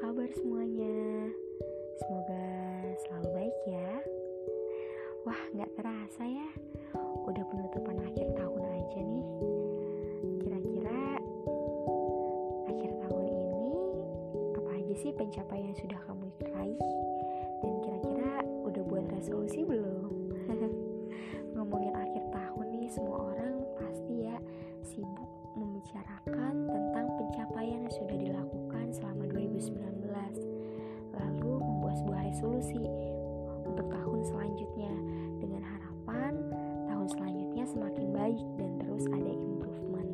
semuanya? Semoga selalu baik ya. Wah gak terasa ya. Udah penutupan akhir tahun aja nih. Kira-kira Akhir tahun ini Apa aja sih pencapaian sudah kamu raih? Dan kira-kira udah buat resolusi belum resolusi untuk tahun selanjutnya dengan harapan tahun selanjutnya semakin baik dan terus ada improvement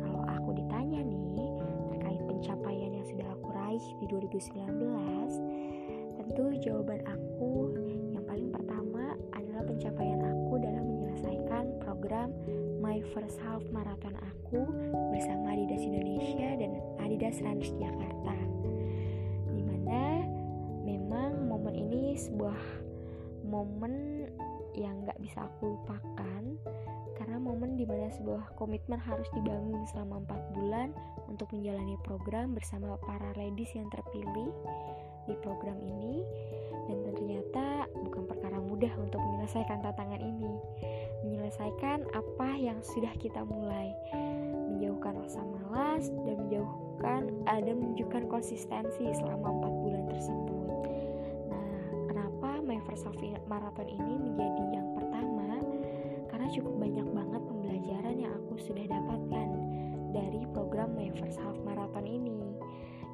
kalau aku ditanya nih terkait pencapaian yang sudah aku raih di 2019 tentu jawaban aku yang paling pertama adalah pencapaian aku dalam menyelesaikan program My First Half Marathon aku bersama Adidas Indonesia dan Adidas Runners Jakarta. Sebuah momen yang gak bisa aku lupakan. Karena momen di mana sebuah komitmen harus dibangun selama 4 bulan untuk menjalani program bersama para ladies yang terpilih di program ini. Dan ternyata bukan perkara mudah untuk menyelesaikan tantangan ini. Menyelesaikan apa yang sudah kita mulai. Menjauhkan rasa malas dan menjauhkan ada menunjukkan konsistensi selama empat bulan tersebut half marathon ini menjadi yang pertama karena cukup banyak banget pembelajaran yang aku sudah dapatkan dari program my first half marathon ini.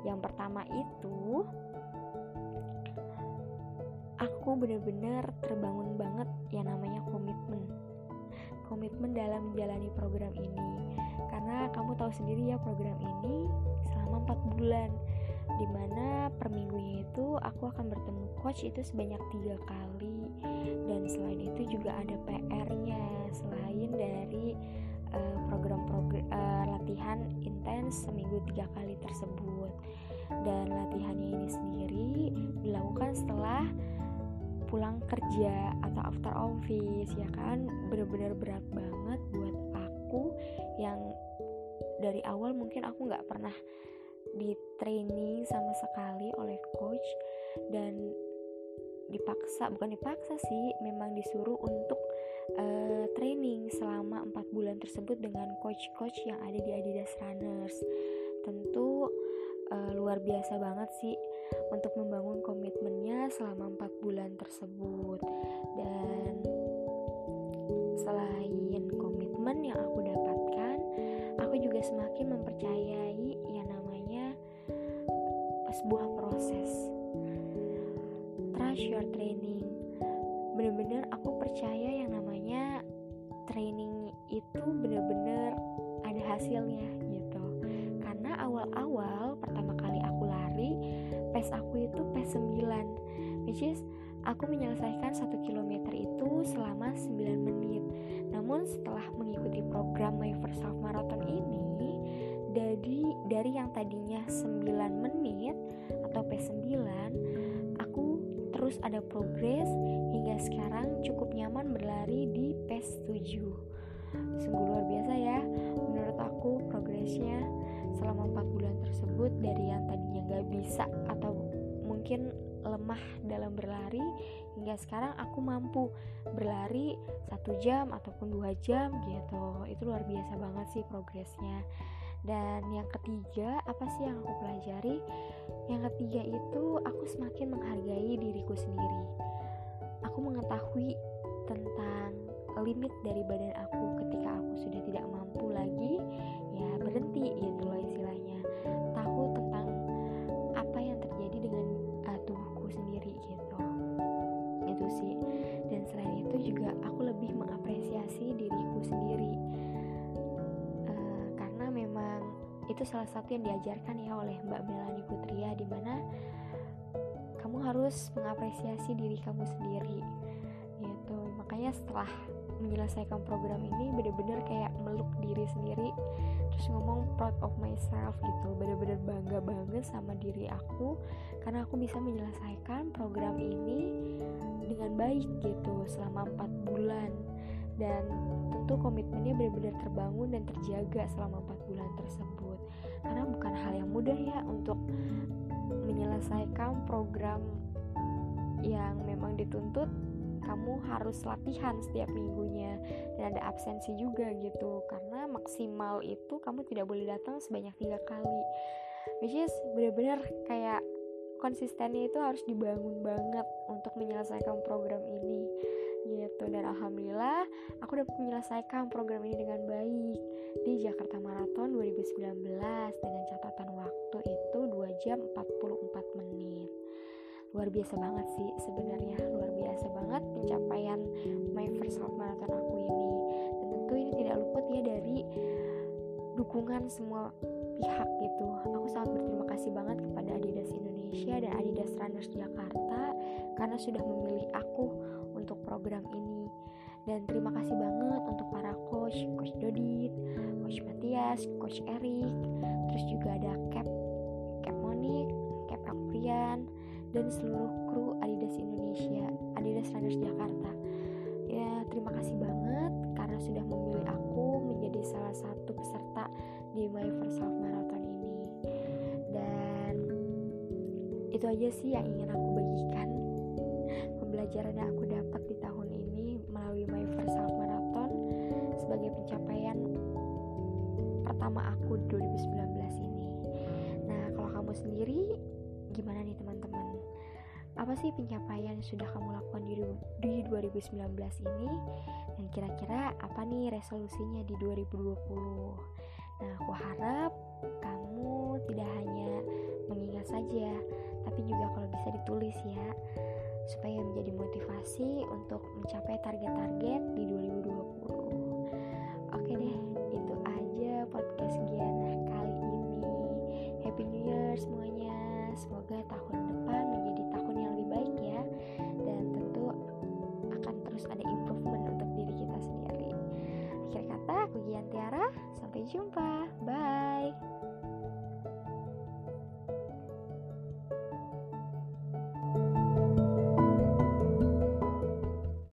Yang pertama itu aku benar-benar terbangun banget yang namanya komitmen. Komitmen dalam menjalani program ini. Karena kamu tahu sendiri ya program ini selama 4 bulan di mana per minggunya itu aku akan bertemu coach itu sebanyak tiga kali. Dan selain itu juga ada PR-nya selain dari program-program uh, uh, latihan intens seminggu tiga kali tersebut. Dan latihannya ini sendiri dilakukan setelah pulang kerja atau after office ya kan? Bener-bener berat banget buat aku yang dari awal mungkin aku nggak pernah di training sama sekali oleh coach dan dipaksa bukan dipaksa sih memang disuruh untuk uh, training selama empat bulan tersebut dengan coach-coach yang ada di Adidas Runners. Tentu uh, luar biasa banget sih untuk membangun komitmennya selama empat bulan tersebut. Dan selain komitmen yang aku dapatkan aku juga semakin mempercayai sebuah proses. Trust your training. Bener-bener aku percaya yang namanya training itu bener-bener ada hasilnya gitu. Karena awal-awal pertama kali aku lari pace aku itu pace 9 which is aku menyelesaikan 1 km itu selama 9 menit. Namun setelah mengikuti program My First Half Marathon dari dari yang tadinya 9 menit atau pace 9 aku terus ada progres hingga sekarang cukup nyaman berlari di pace 7 sungguh luar biasa ya menurut aku progresnya selama 4 bulan tersebut dari yang tadinya gak bisa atau mungkin lemah dalam berlari hingga sekarang aku mampu berlari satu jam ataupun dua jam gitu. Itu luar biasa banget sih progresnya dan yang ketiga apa sih yang aku pelajari? Yang ketiga itu aku semakin menghargai diriku sendiri. Aku mengetahui tentang limit dari badan aku ketika aku sudah tidak itu salah satu yang diajarkan ya oleh Mbak Melani Putria di mana kamu harus mengapresiasi diri kamu sendiri gitu. Makanya setelah menyelesaikan program ini bener-bener kayak meluk diri sendiri terus ngomong proud of myself gitu. Bener-bener bangga banget sama diri aku karena aku bisa menyelesaikan program ini dengan baik gitu selama 4 bulan. Dan tentu komitmennya benar-benar terbangun dan terjaga selama 4 bulan tersebut. Karena bukan hal yang mudah ya untuk menyelesaikan program yang memang dituntut. Kamu harus latihan setiap minggunya dan ada absensi juga gitu. Karena maksimal itu kamu tidak boleh datang sebanyak tiga kali. Which is bener-bener kayak konsistennya itu harus dibangun banget untuk menyelesaikan program ini gitu. Dan alhamdulillah aku dapat menyelesaikan program ini dengan baik. Di Jakarta Marathon 2019 dengan catatan waktu itu 2 jam 44 menit. Luar biasa banget sih sebenarnya. Luar biasa banget pencapaian my first half marathon aku ini. Dan tentu ini tidak luput ya dari dukungan semua pihak gitu. Aku sangat berterima kasih banget kepada Adidas Indonesia dan Adidas Runners Jakarta karena sudah memilih aku program ini dan terima kasih banget untuk para coach, coach Dodit, coach Matias, coach Erik, terus juga ada Cap, Cap Monik, Cap Akprian, dan seluruh kru Adidas Indonesia, Adidas Runners Jakarta. Ya, terima kasih banget karena sudah memilih aku menjadi salah satu peserta di My First Half Marathon ini. Dan itu aja sih yang ingin aku bagikan pembelajaran yang aku dapat di tahun ini melalui My First Half Marathon sebagai pencapaian pertama aku 2019 ini. Nah, kalau kamu sendiri gimana nih teman-teman? Apa sih pencapaian yang sudah kamu lakukan di, di 2019 ini? Dan kira-kira apa nih resolusinya di 2020? Nah, aku harap kamu tidak hanya mengingat saja, tapi juga kalau bisa ditulis ya, supaya menjadi motivasi untuk mencapai target-target di 2020. Oke deh, itu aja podcast Gian kali ini. Happy New Year semuanya. Semoga tahun depan menjadi tahun yang lebih baik ya dan tentu akan terus ada improvement untuk diri kita sendiri. Akhir kata, aku Gian Tiara. Sampai jumpa. Bye.